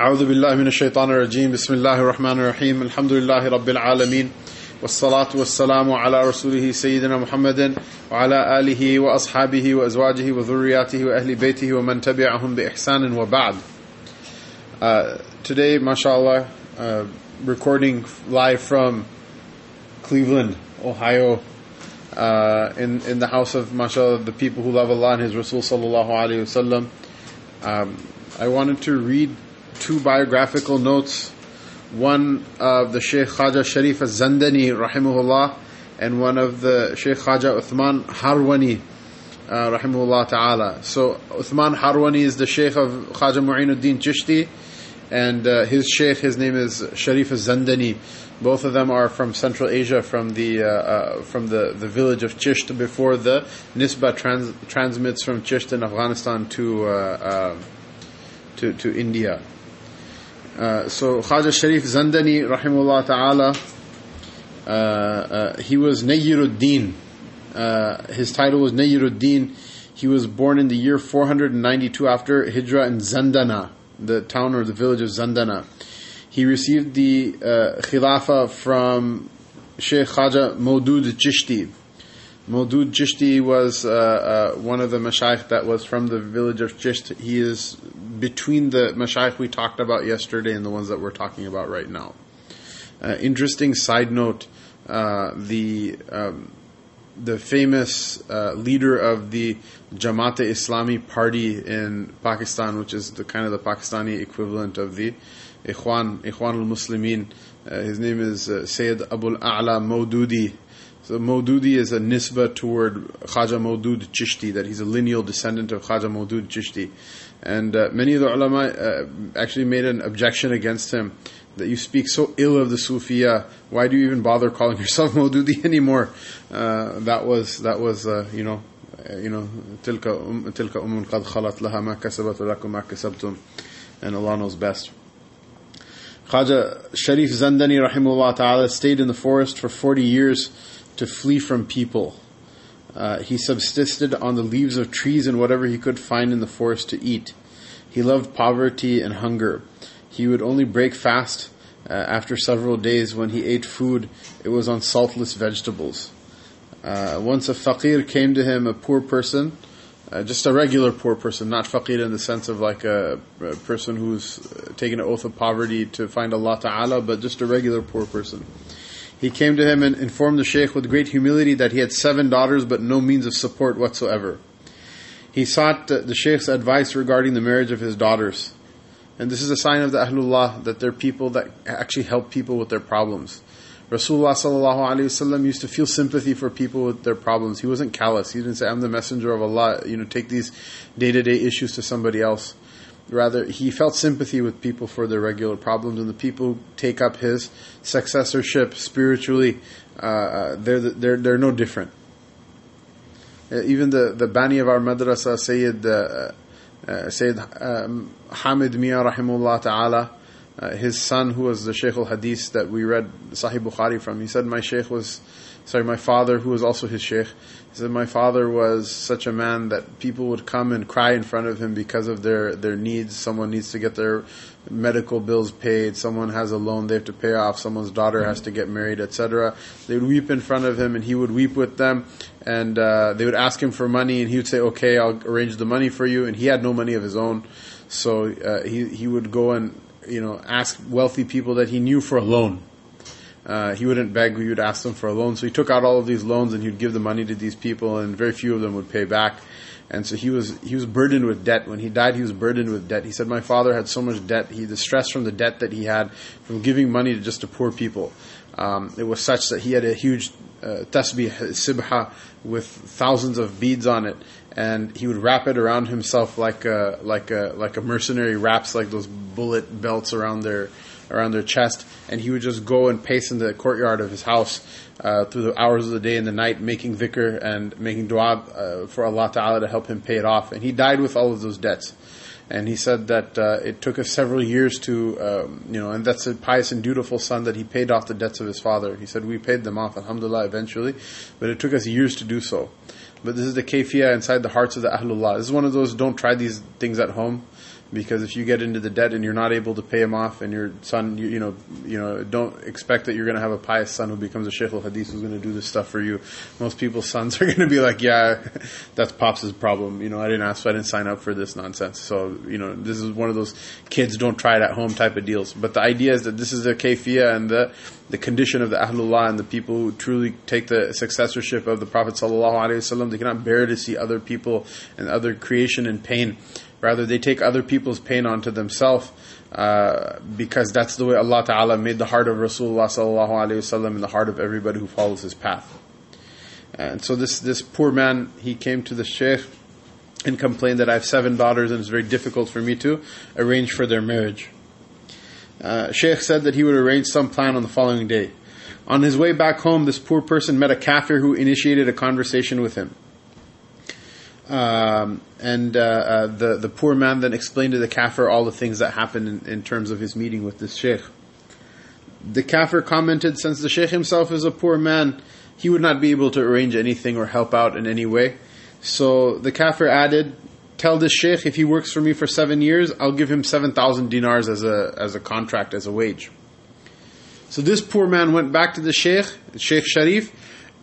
أعوذ بالله من الشيطان الرجيم بسم الله الرحمن الرحيم الحمد لله رب العالمين والصلاة والسلام على رسوله سيدنا محمد وعلى آله وأصحابه وأزواجه وذرياته وأهل بيته ومن تبعهم بإحسان وبعد uh, Today, mashallah, uh, recording live from Cleveland, Ohio, uh, in in the house of mashallah the people who love Allah and His Rasul sallallahu alaihi wasallam. Um, I wanted to read two biographical notes, one of the Sheikh Khaja Sharif al-Zandani rahimahullah, and one of the Sheikh Khaja Uthman Harwani uh, rahimahullah ta'ala. So Uthman Harwani is the Sheikh of Khaja Mu'inuddin Chishti, and uh, his Sheikh, his name is Sharif al-Zandani. Both of them are from Central Asia, from the uh, uh, from the, the village of Chisht before the Nisba trans- transmits from Chisht in Afghanistan to uh, uh, to to India. Uh, so Khaja Sharif Zandani, rahimullah ta'ala, uh, uh, he was Nayyiruddin. Uh, his title was Nayyiruddin. He was born in the year 492 after Hijrah in Zandana, the town or the village of Zandana. He received the uh, Khilafah from Sheikh Khaja Maudud Chishti. Maudud Chishti was uh, uh, one of the mashayikh that was from the village of Chisht. He is between the mashayikh we talked about yesterday and the ones that we're talking about right now. Uh, interesting side note: uh, the um, the famous uh, leader of the Jamaat Islami party in Pakistan, which is the kind of the Pakistani equivalent of the Ikhwan Ikhwan al Muslimin. Uh, his name is uh, Sayyid Abul A'la Maududi. So Modudi is a nisba toward Khaja Modud Chishti, that he's a lineal descendant of Khaja Modud Chishti. And uh, many of the ulama uh, actually made an objection against him that you speak so ill of the Sufiya. Why do you even bother calling yourself Modudi anymore? Uh, that was, that was uh, you know, uh, you know, tilka um, tilka umun qad khalat laha ma kasabat lakum ma kasabtum. And Allah knows best. Khaja Sharif Zandani rahimullah ta'ala stayed in the forest for 40 years to flee from people. Uh, he subsisted on the leaves of trees and whatever he could find in the forest to eat. He loved poverty and hunger. He would only break fast uh, after several days. When he ate food, it was on saltless vegetables. Uh, once a faqir came to him, a poor person, uh, just a regular poor person, not faqir in the sense of like a, a person who's uh, taken an oath of poverty to find Allah Ta'ala, but just a regular poor person. He came to him and informed the Shaykh with great humility that he had seven daughters but no means of support whatsoever. He sought the Shaykh's advice regarding the marriage of his daughters. And this is a sign of the Ahlullah that they're people that actually help people with their problems. Rasulullah used to feel sympathy for people with their problems. He wasn't callous. He didn't say, "I'm the messenger of Allah." You know, take these day-to-day issues to somebody else. Rather, he felt sympathy with people for their regular problems, and the people who take up his successorship spiritually, uh, they're they're they're no different. Uh, even the the bani of our madrasa, Sayyid uh, uh, Sayyid um, Hamid Mia rahimullah ta'ala, uh, his son who was the Shaykh al-Hadith that we read Sahih Bukhari from, he said my Shaykh was, sorry, my father who was also his Shaykh, he said my father was such a man that people would come and cry in front of him because of their, their needs. Someone needs to get their medical bills paid, someone has a loan they have to pay off, someone's daughter has to get married, etc. They would weep in front of him and he would weep with them and uh, they would ask him for money and he would say, okay, I'll arrange the money for you and he had no money of his own. So uh, he, he would go and you know, ask wealthy people that he knew for a loan. Uh, he wouldn't beg, he would ask them for a loan. So he took out all of these loans and he would give the money to these people and very few of them would pay back. And so he was, he was burdened with debt. When he died, he was burdened with debt. He said, my father had so much debt. He, the stress from the debt that he had from giving money to just to poor people. Um, it was such that he had a huge uh, tasbih, sibha, with thousands of beads on it, and he would wrap it around himself like a like a like a mercenary wraps like those bullet belts around their around their chest, and he would just go and pace in the courtyard of his house uh, through the hours of the day and the night, making dhikr and making dua uh, for Allah Taala to help him pay it off. And he died with all of those debts. And he said that uh, it took us several years to, um, you know, and that's a pious and dutiful son that he paid off the debts of his father. He said we paid them off, alhamdulillah, eventually, but it took us years to do so. But this is the kayfiyah inside the hearts of the Ahlullah. This is one of those don't try these things at home. Because if you get into the debt and you're not able to pay him off, and your son, you, you know, you know, don't expect that you're going to have a pious son who becomes a sheikh al hadith who's going to do this stuff for you. Most people's sons are going to be like, yeah, that's pops' problem. You know, I didn't ask, I didn't sign up for this nonsense. So you know, this is one of those kids don't try it at home type of deals. But the idea is that this is the kayfiyah and the the condition of the Ahlullah and the people who truly take the successorship of the Prophet ﷺ, they cannot bear to see other people and other creation in pain. Rather, they take other people's pain onto themselves uh, because that's the way Allah Ta'ala made the heart of Rasulullah Sallallahu and the heart of everybody who follows his path. And so this, this poor man, he came to the Shaykh and complained that I have seven daughters and it's very difficult for me to arrange for their marriage. Uh, Shaykh said that he would arrange some plan on the following day. On his way back home, this poor person met a kafir who initiated a conversation with him. Um, and uh, uh, the the poor man then explained to the kafir all the things that happened in, in, terms of his meeting with this sheikh. The kafir commented, since the sheikh himself is a poor man, he would not be able to arrange anything or help out in any way. So the kafir added, "Tell this sheikh if he works for me for seven years, I'll give him seven thousand dinars as a as a contract as a wage." So this poor man went back to the sheikh, Sheikh Sharif,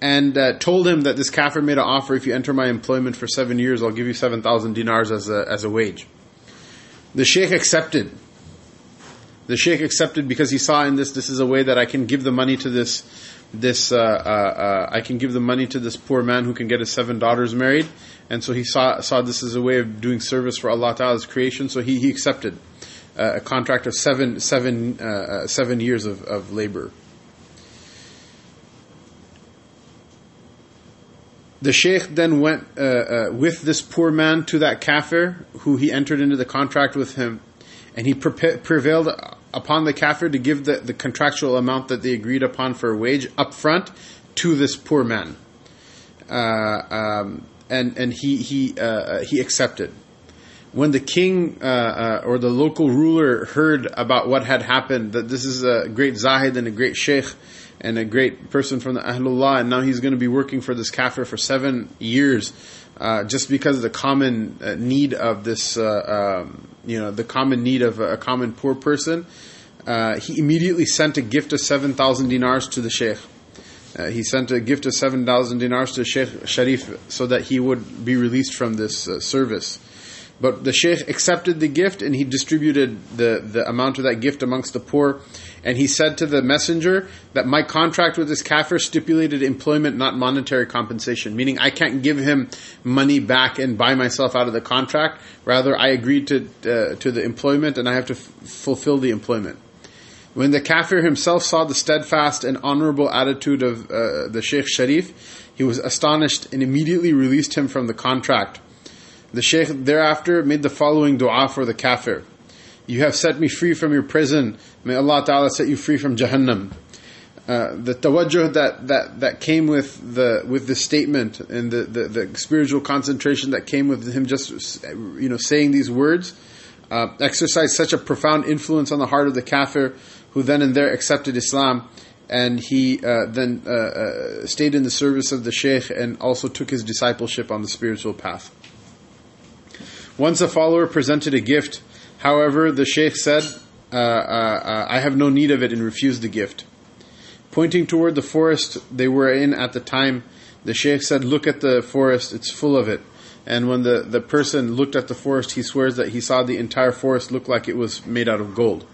and uh, told him that this kafir made an offer if you enter my employment for seven years, I'll give you 7,000 dinars as a, as a wage. The sheikh accepted. The sheikh accepted because he saw in this, this is a way that I can give the money to this, this, uh, uh, uh I can give the money to this poor man who can get his seven daughters married. And so he saw, saw this as a way of doing service for Allah Ta'ala's creation, so he, he accepted uh, a contract of seven, seven, uh, seven years of, of labor. The sheikh then went uh, uh, with this poor man to that kafir who he entered into the contract with him, and he pre- prevailed upon the kafir to give the, the contractual amount that they agreed upon for a wage up front to this poor man. Uh, um, and and he he uh, uh, he accepted. When the king uh, or the local ruler heard about what had happened, that this is a great zahid and a great sheikh, and a great person from the Ahlullah, and now he's going to be working for this kafir for seven years, uh, just because of the common uh, need of this, uh, um, you know, the common need of a, common poor person. Uh, he immediately sent a gift of 7,000 dinars to the sheikh. Uh, he sent a gift of 7,000 dinars to Sheikh Sharif so that he would be released from this uh, service. But the sheikh accepted the gift and he distributed the, the amount of that gift amongst the poor. And he said to the messenger that my contract with this kafir stipulated employment, not monetary compensation, meaning I can't give him money back and buy myself out of the contract. Rather, I agreed to, uh, to the employment and I have to f- fulfill the employment. When the kafir himself saw the steadfast and honorable attitude of uh, the Sheikh Sharif, he was astonished and immediately released him from the contract. The Sheikh thereafter made the following dua for the kafir. You have set me free from your prison. May Allah Ta'ala set you free from Jahannam. Uh, the tawajjuh that, that, that came with the with the statement and the, the, the, spiritual concentration that came with him just you know saying these words uh, exercised such a profound influence on the heart of the kafir who then and there accepted Islam and he uh, then uh, uh, stayed in the service of the sheikh and also took his discipleship on the spiritual path. Once a follower presented a gift, however, the sheikh said, uh, uh, uh, I have no need of it and refused the gift. Pointing toward the forest they were in at the time, the sheikh said, Look at the forest, it's full of it. And when the, the person looked at the forest, he swears that he saw the entire forest look like it was made out of gold.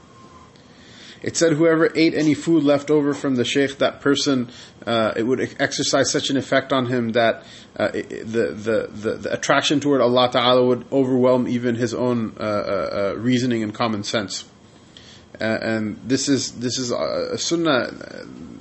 It said whoever ate any food left over from the sheikh, that person, uh, it would exercise such an effect on him that uh, the, the, the, the, attraction toward Allah Ta'ala would overwhelm even his own uh, uh, uh reasoning and common sense. Uh, and this is this is a sunnah.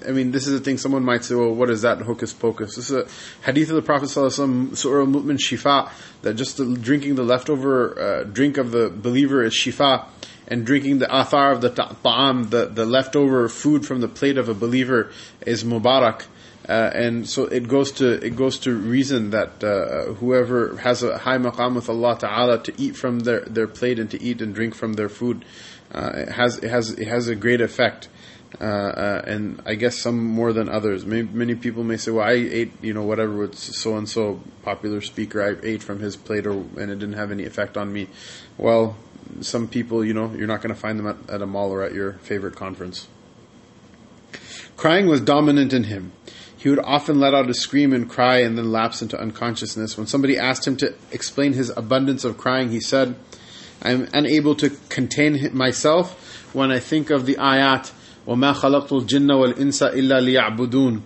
I mean, this is a thing someone might say, well, what is that hocus pocus? This is a hadith of the Prophet Su'r al-Mu'min Shifa, that just the, drinking the leftover drink of the believer is Shifa and drinking the athar of the ta'am, the, the leftover food from the plate of a believer is mubarak. Uh, and so it goes to it goes to reason that uh, whoever has a high maqam with Allah Taala to eat from their, their plate and to eat and drink from their food, uh, it has it has it has a great effect. Uh, uh, and I guess some more than others. Many, many, people may say, "Well, I ate, you know, whatever with so and so popular speaker. I ate from his plate, or and it didn't have any effect on me." Well, some people, you know, you're not going to find them at, at a mall or at your favorite conference. Crying was dominant in him. He would often let out a scream and cry and then lapse into unconsciousness. When somebody asked him to explain his abundance of crying, he said, I'm unable to contain myself when I think of the ayat, وَمَا خَلَقْتُ الْجِنَّ وَالْإِنسَ إِلَّا لِيَعْبُدُونَ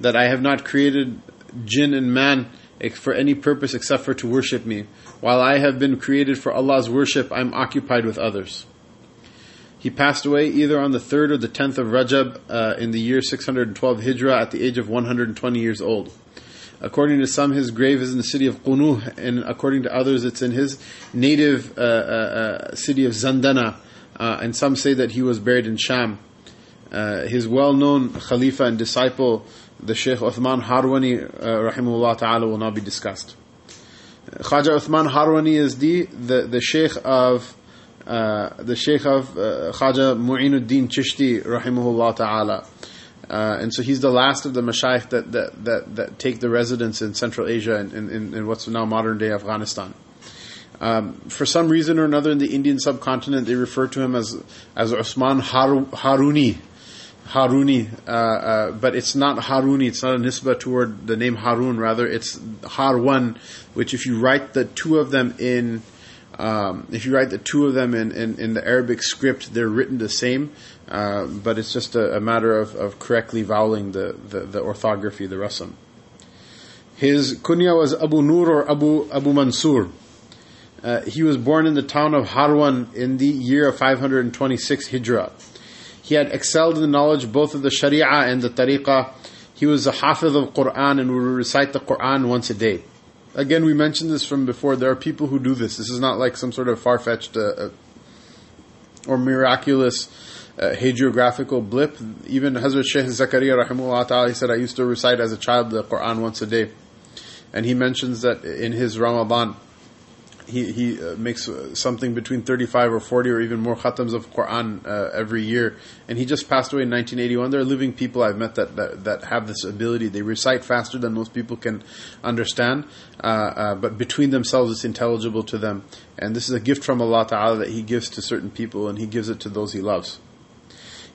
That I have not created jinn and man for any purpose except for to worship me. While I have been created for Allah's worship, I'm occupied with others. He passed away either on the 3rd or the 10th of Rajab uh, in the year 612 Hijrah at the age of 120 years old. According to some, his grave is in the city of Qunuh, and according to others, it's in his native uh, uh, uh city of Zandana, uh, and some say that he was buried in Sham. Uh, his well-known Khalifa and disciple, the Sheikh Uthman Harwani, rahimahullah ta'ala, will not be discussed. Khaja Uthman Harwani is the, the, the Sheikh of uh, the Sheikh of uh, Khaja Mu'inuddin Chishti, rahimahullah ta'ala. Uh, and so he's the last of the mashayikh that, that, that, that take the residence in Central Asia and in, in, what's now modern day Afghanistan. Um, for some reason or another in the Indian subcontinent, they refer to him as, as Usman Har- Haruni. Haruni, uh, uh, but it's not Haruni, it's not a nisbah toward the name Harun, rather it's Harwan, which if you write the two of them in um, if you write the two of them in, in, in, the Arabic script, they're written the same, uh, but it's just a, a matter of, of correctly voweling the, the, the, orthography, the rasam. His kunya was Abu Nur or Abu, Abu Mansur. Uh, he was born in the town of Harwan in the year of 526 Hijrah. He had excelled in the knowledge both of the Sharia and the Tariqah. He was a hafiz of Quran and would recite the Quran once a day. Again, we mentioned this from before. There are people who do this. This is not like some sort of far fetched uh, uh, or miraculous uh, hagiographical blip. Even Hazrat Shaykh Zakaria rahimullah ta'ala, said, I used to recite as a child the Quran once a day. And he mentions that in his Ramadan, he he uh, makes uh, something between 35 or 40 or even more khatams of Quran uh, every year. And he just passed away in 1981. There are living people I've met that, that, that have this ability. They recite faster than most people can understand, uh, uh, but between themselves it's intelligible to them. And this is a gift from Allah Ta'ala that He gives to certain people and He gives it to those He loves.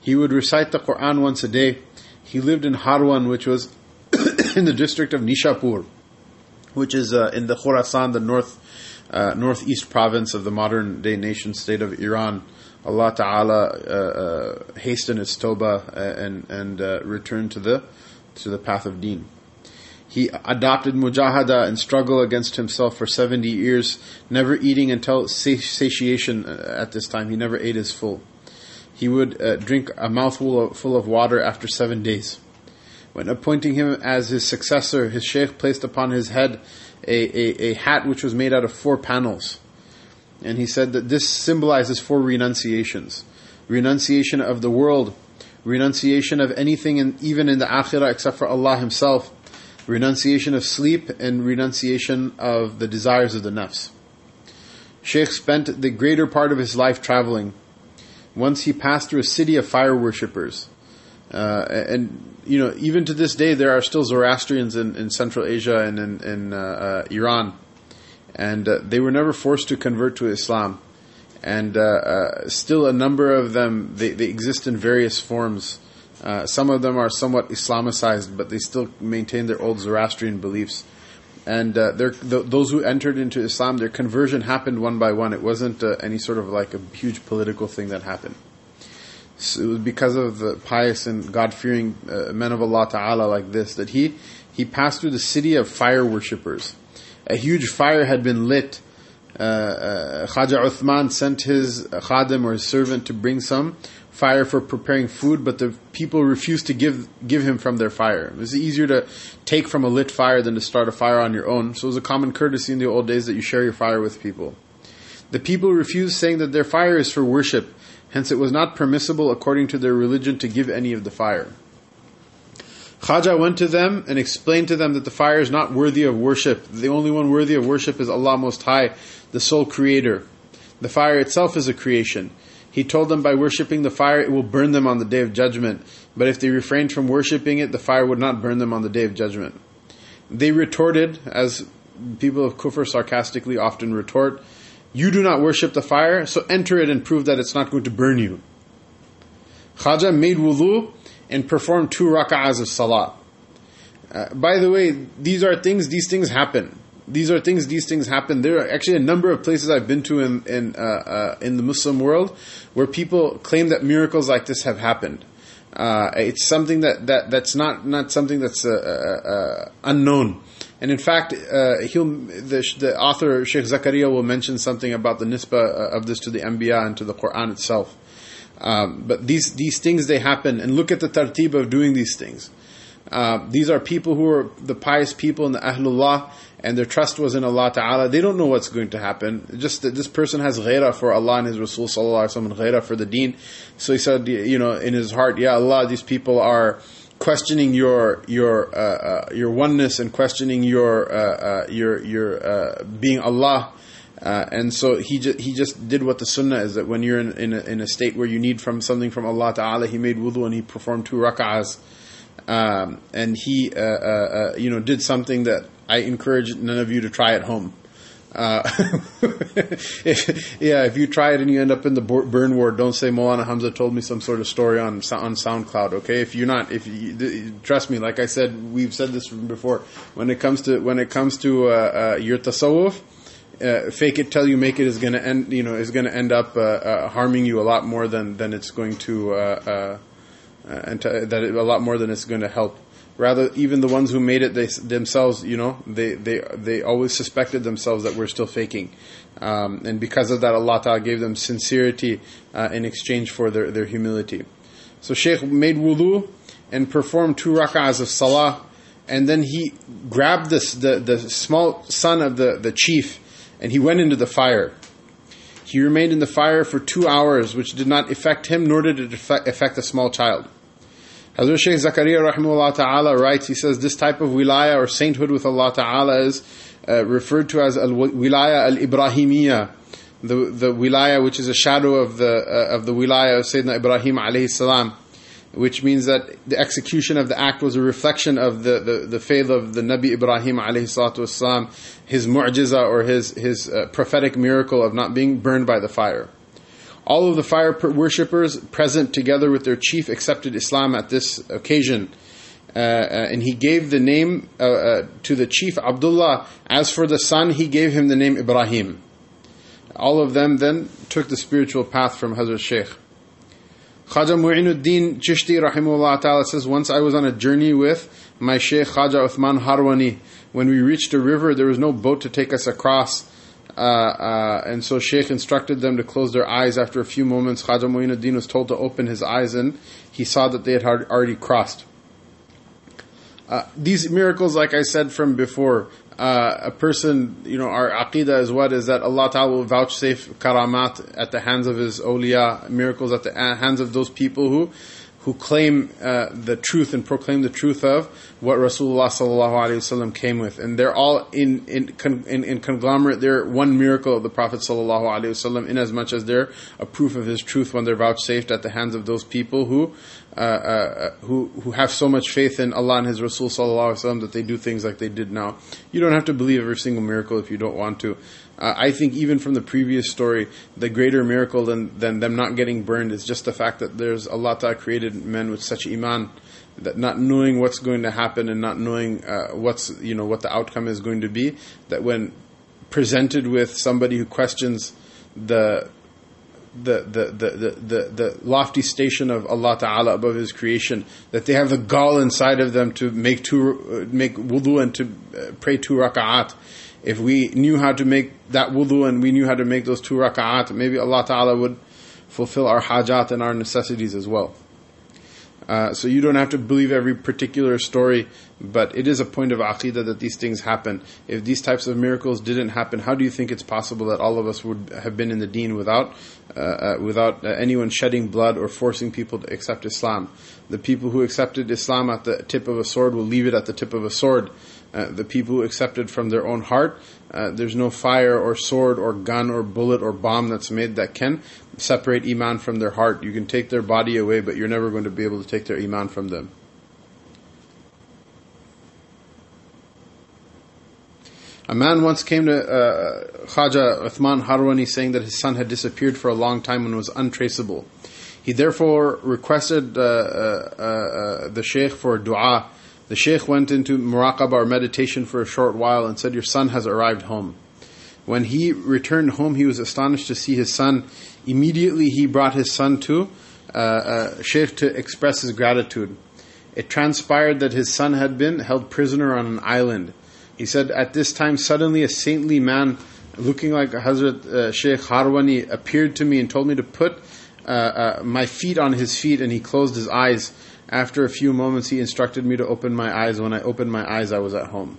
He would recite the Quran once a day. He lived in Harwan, which was in the district of Nishapur, which is in the Khurasan, the north uh, northeast province of the modern day nation state of Iran. Allah Ta'ala uh, uh, hasten its tawbah uh, and, and uh, return to the, to the path of deen. He adopted mujahada and struggle against himself for 70 years, never eating until satiation uh, at this time. He never ate his full. He would drink a mouthful of, full of water after seven days. When appointing him as his successor, his sheikh placed upon his head a, a, a hat which was made out of four panels. And he said that this symbolizes four renunciations renunciation of the world, renunciation of anything, in, even in the akhirah, except for Allah Himself, renunciation of sleep, and renunciation of the desires of the nafs. Sheikh spent the greater part of his life traveling. Once he passed through a city of fire worshippers. Uh, and you know, even to this day, there are still Zoroastrians in, in Central Asia and in, in uh, uh, Iran, and uh, they were never forced to convert to Islam. And uh, uh, still, a number of them they, they exist in various forms. some of them are somewhat Islamicized, but they still maintain their old Zoroastrian beliefs. And th- those who entered into Islam, their conversion happened one by one. It wasn't any sort of like a huge political thing that happened it was because of the pious and God fearing uh, men of Allah Ta'ala like this that he, he passed through the city of fire worshippers. A huge fire had been lit. Uh, uh, Khaja Uthman sent his khadim or his servant to bring some fire for preparing food, but the people refused to give give him from their fire. It was easier to take from a lit fire than to start a fire on your own. So it was a common courtesy in the old days that you share your fire with people. The people refused, saying that their fire is for worship Hence, it was not permissible according to their religion to give any of the fire. Khaja went to them and explained to them that the fire is not worthy of worship. The only one worthy of worship is Allah Most High, the sole creator. The fire itself is a creation. He told them by worshipping the fire, it will burn them on the day of judgment. But if they refrained from worshipping it, the fire would not burn them on the day of judgment. They retorted, as people of kufr sarcastically often retort, You do not worship the fire, so enter it and prove that it's not going to burn you. Khaja made wudu and performed two rak'ahs of salah. Uh, by the way, these are things, these things happen. These are things, these things happen. There are actually a number of places I've been to in, in, uh, uh, in the Muslim world where people claim that miracles like this have happened. Uh, it's something that, that that's not not something that's uh, uh, unknown. And in fact, uh, the, the, author Sheikh Zakaria will mention something about the nisbah of this to the Anbiya and to the Quran itself. Um, but these these things they happen, and look at the tartib of doing these things. Uh, these are people who are the pious people in the Ahlullah, and their trust was in Allah Ta'ala. They don't know what's going to happen. Just that this person has ghairah for Allah and His Rasul Sallallahu Alaihi Wasallam, ghairah for the deen. So he said, you know, in his heart, Yeah Allah, these people are questioning your your uh, uh, your oneness and questioning your uh, uh your your uh, being Allah. Uh, and so he just, he just did what the sunnah is that when you're in in a, in a, state where you need from something from Allah Taala, he made wudu and he performed two rak'ahs, um, and he you know did something that I encourage none of you to try at home. Uh, if, yeah, if you try it and you end up in the burn ward, don't say Molana Hamza told me some sort of story on on SoundCloud. Okay, if you're not, if you trust me, like I said, we've said this before. When it comes to when it comes to uh, uh, your tasawwuf, uh, fake it till you make it is going to end. You know, is going to end up uh, uh, harming you a lot more than than it's going to, and to, that it, a lot more than it's going to help. Rather, even the ones who made it they, themselves, you know, they, they, they always suspected themselves that we're still faking. Um, and because of that, Allah Ta'ala gave them sincerity uh, in exchange for their, their humility. So Shaykh made wudu and performed two rak'ahs of salah, and then he grabbed this, the, the small son of the, the chief and he went into the fire. He remained in the fire for two hours, which did not affect him, nor did it affect a small child. Hazrat Shaykh Zakaria rahimahullah ta'ala writes, he says, this type of wilaya or sainthood with Allah ta'ala is uh, referred to as al-wilaya al-Ibrahimiyya, the, the wilaya which is a shadow of the, uh, of the wilaya of Sayyidina Ibrahim alayhi salam, which means that the execution of the act was a reflection of the, the, the faith of the Nabi Ibrahim alayhi salatu his mu'jiza or his, his uh, prophetic miracle of not being burned by the fire. All of the fire worshippers present together with their chief accepted Islam at this occasion. Uh, uh, and he gave the name uh, uh, to the chief Abdullah. As for the son, he gave him the name Ibrahim. All of them then took the spiritual path from Hazrat Sheikh. Khaja Mu'inuddin Chishti rahimahullah ta'ala says, Once I was on a journey with my Sheikh Khaja Uthman Harwani. When we reached a river, there was no boat to take us across. Uh, uh, and so Sheikh instructed them to close their eyes. After a few moments, Khaja Muinuddin was told to open his eyes and he saw that they had already crossed. Uh, these miracles, like I said from before, uh, a person, you know, our aqidah is what is that Allah Ta'ala will vouchsafe karamat at the hands of His awliya, miracles at the hands of those people who who claim uh, the truth and proclaim the truth of what Rasulullah sallallahu alaihi wasallam came with, and they're all in in, in in conglomerate. They're one miracle of the Prophet sallallahu alaihi wasallam, in as much as they're a proof of his truth when they're vouchsafed at the hands of those people who uh, uh, who who have so much faith in Allah and His Rasul sallallahu alaihi wasallam that they do things like they did now. You don't have to believe every single miracle if you don't want to. Uh, I think even from the previous story, the greater miracle than, than them not getting burned is just the fact that there's Allah Ta'ala created men with such iman that not knowing what's going to happen and not knowing uh, what's you know what the outcome is going to be, that when presented with somebody who questions the the, the, the, the, the, lofty station of Allah Ta'ala above His creation, that they have the gall inside of them to make two, uh, make wudu and to uh, pray two raka'at if we knew how to make that wudu and we knew how to make those two rak'at, maybe Allah Ta'ala would fulfill our hajat and our necessities as well. Uh, so you don't have to believe every particular story, but it is a point of aqidah that these things happen. If these types of miracles didn't happen, how do you think it's possible that all of us would have been in the deen without, uh, uh, without uh, anyone shedding blood or forcing people to accept Islam? The people who accepted Islam at the tip of a sword will leave it at the tip of a sword. Uh, the people who accepted from their own heart, uh, there's no fire or sword or gun or bullet or bomb that's made that can separate Iman from their heart. You can take their body away, but you're never going to be able to take their Iman from them. A man once came to uh, Khaja Uthman Harwani saying that his son had disappeared for a long time and was untraceable. He therefore requested uh, uh, uh, the Shaykh for dua. The Shaykh went into muraqabah or meditation for a short while and said, Your son has arrived home. When he returned home, he was astonished to see his son. Immediately, he brought his son to uh, uh, Shaykh to express his gratitude. It transpired that his son had been held prisoner on an island he said, At this time, suddenly a saintly man looking like Hazrat uh, Sheikh Harwani appeared to me and told me to put uh, uh, my feet on his feet, and he closed his eyes. After a few moments, he instructed me to open my eyes. When I opened my eyes, I was at home.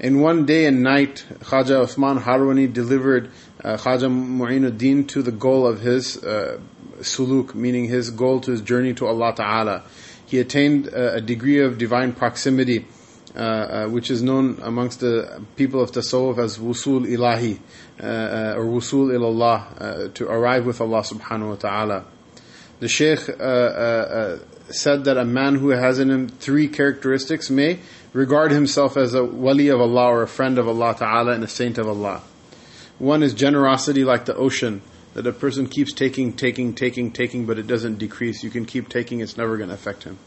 In one day and night, Khaja Uthman Harwani delivered uh, Khaja Mu'inuddin to the goal of his uh, suluk, meaning his goal to his journey to Allah Ta'ala. He attained uh, a degree of divine proximity uh, uh, which is known amongst the people of Tasawwuf as wusul ilahi, uh, or wusul ilallah, to arrive with Allah subhanahu wa ta'ala. The Shaykh uh, uh, uh, said that a man who has in him three characteristics may regard himself as a wali of Allah or a friend of Allah Ta'ala and a saint of Allah. One is generosity like the ocean, that a person keeps taking, taking, taking, taking, but it doesn't decrease. You can keep taking, it's never going to affect him.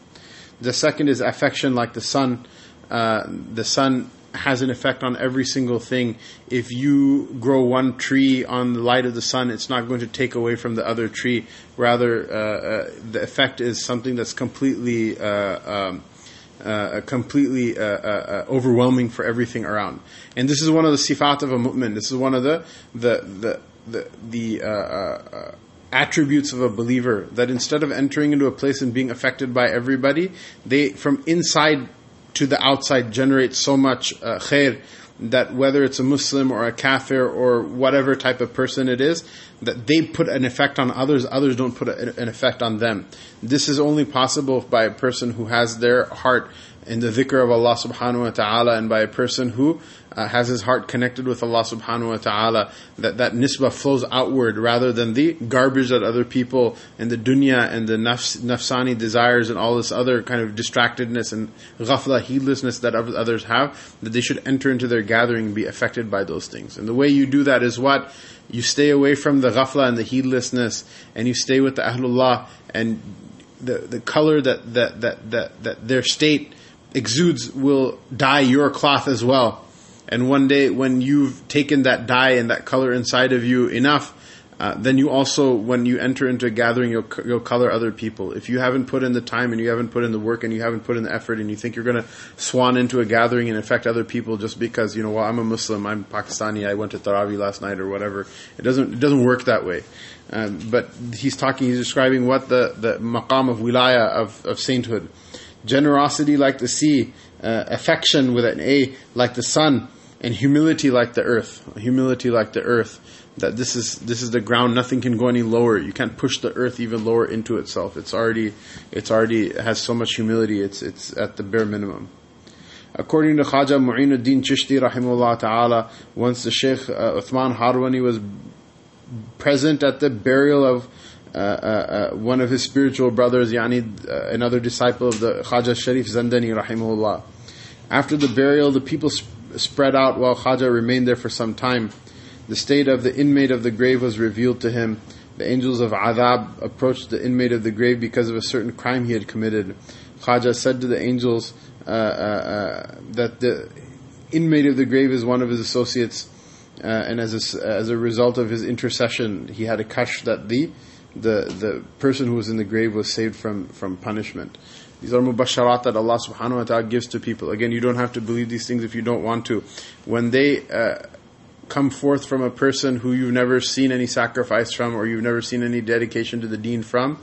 The second is affection like the sun, uh, the sun has an effect on every single thing. If you grow one tree on the light of the sun, it's not going to take away from the other tree. Rather, uh, uh, the effect is something that's completely, uh, um, uh, completely uh, overwhelming for everything around. And this is one of the sifat of a mu'min. This is one of the the the the, the attributes of a believer that instead of entering into a place and being affected by everybody, they from inside to the outside generates so much uh, khair that whether it's a Muslim or a kafir or whatever type of person it is, that they put an effect on others, others don't put an effect on them. This is only possible by a person who has their heart in the dhikr of Allah subhanahu wa ta'ala and by a person who uh, has his heart connected with Allah subhanahu wa ta'ala, that that nisbah flows outward rather than the garbage that other people and the dunya and the nafs, nafsani desires and all this other kind of distractedness and ghafla, heedlessness that others have, that they should enter into their gathering and be affected by those things. And the way you do that is what? You stay away from the ghafla and the heedlessness and you stay with the ahlullah and the, the color that, that, that, that, that their state exudes will dye your cloth as well. And one day, when you've taken that dye and that color inside of you enough, uh, then you also, when you enter into a gathering, you'll, you'll color other people. If you haven't put in the time and you haven't put in the work and you haven't put in the effort and you think you're going to swan into a gathering and affect other people just because, you know, well, I'm a Muslim, I'm Pakistani, I went to Tarawih last night or whatever. It doesn't, it doesn't work that way. Um, but he's talking, he's describing what the, the maqam of wilaya, of, of sainthood generosity like the sea, uh, affection with an A like the sun, and humility like the earth. Humility like the earth. That this is this is the ground. Nothing can go any lower. You can't push the earth even lower into itself. It's already it's already has so much humility. It's it's at the bare minimum. According to Khaja Mu'inuddin Chishti rahimullah ta'ala, once the Sheikh uh, Uthman Harwani was present at the burial of uh, uh, uh, one of his spiritual brothers, yani another disciple of the Khaja Sharif Zandani, rahimahullah. After the burial, the people sp- spread out while Khaja remained there for some time. The state of the inmate of the grave was revealed to him. The angels of Adhab approached the inmate of the grave because of a certain crime he had committed. Khaja said to the angels uh, uh, uh, that the inmate of the grave is one of his associates, and as a, as a result of his intercession, he had a kash that the the the person who was in the grave was saved from from punishment. These are mubasharat that Allah subhanahu wa ta'ala gives to people. Again, you don't have to believe these things if you don't want to. When they uh, come forth from a person who you've never seen any sacrifice from or you've never seen any dedication to the deen from,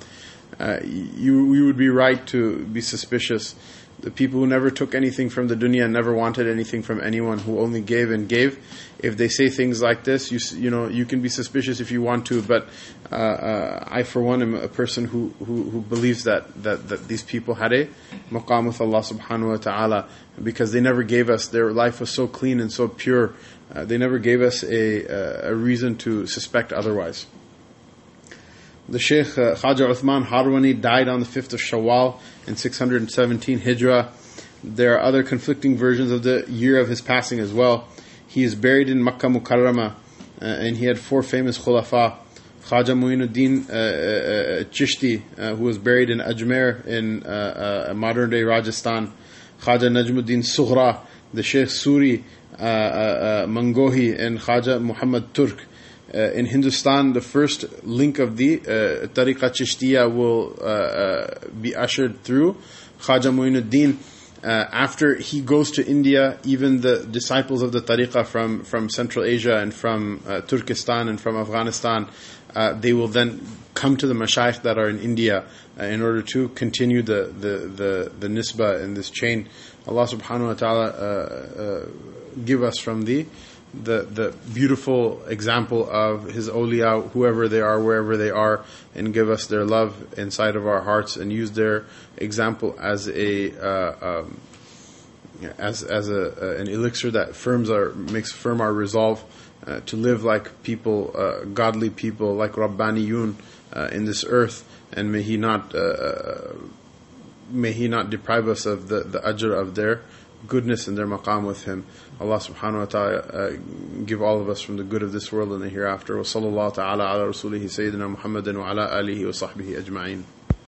uh, you, you would be right to be suspicious the people who never took anything from the dunya and never wanted anything from anyone, who only gave and gave, if they say things like this, you you know you can be suspicious if you want to, but uh, uh, I for one am a person who, who, who believes that, that that these people had a maqam with Allah Subhanahu wa Taala because they never gave us their life was so clean and so pure, uh, they never gave us a a reason to suspect otherwise. The Sheikh uh, Khaja Uthman Harwani died on the 5th of Shawwal in 617 Hijrah. There are other conflicting versions of the year of his passing as well. he is buried in Makkah Mukarramah, uh, and he had four famous khulafa. Khaja Muinuddin uh, uh, uh, Chishti, uh, who was buried in Ajmer in uh, uh, modern day Rajasthan. Khaja Najmuddin Sughra, the Sheikh Suri Mangohi, and Khaja Muhammad Turk. Uh, in Hindustan, the first link of the uh, Tariqa Chishtiya will uh, uh, be ushered through Khaja Muinuddin. Uh, after he goes to India, even the disciples of the Tariqa from, from Central Asia and from uh, Turkestan and from Afghanistan, they will then come to the mashayikh that are in India in order to continue the, the, the, the nisbah in this chain. Allah subhanahu wa ta'ala give us from the the the beautiful example of his awliya, whoever they are, wherever they are, and give us their love inside of our hearts, and use their example as a uh, um, as as a, uh, an elixir that firms our makes firm our resolve uh, to live like people, uh, godly people, like Rabbaniyun uh, in this earth, and may He not uh, may He not deprive us of the the ajr of their goodness and their maqam with Him. Allah subhanahu wa ta'ala uh, give all of us from the good of this world and the hereafter. Wa sallallahu ta'ala ala rasulihi Sayyidina Muhammadin wa ala alihi wa sahbihi ajma'in.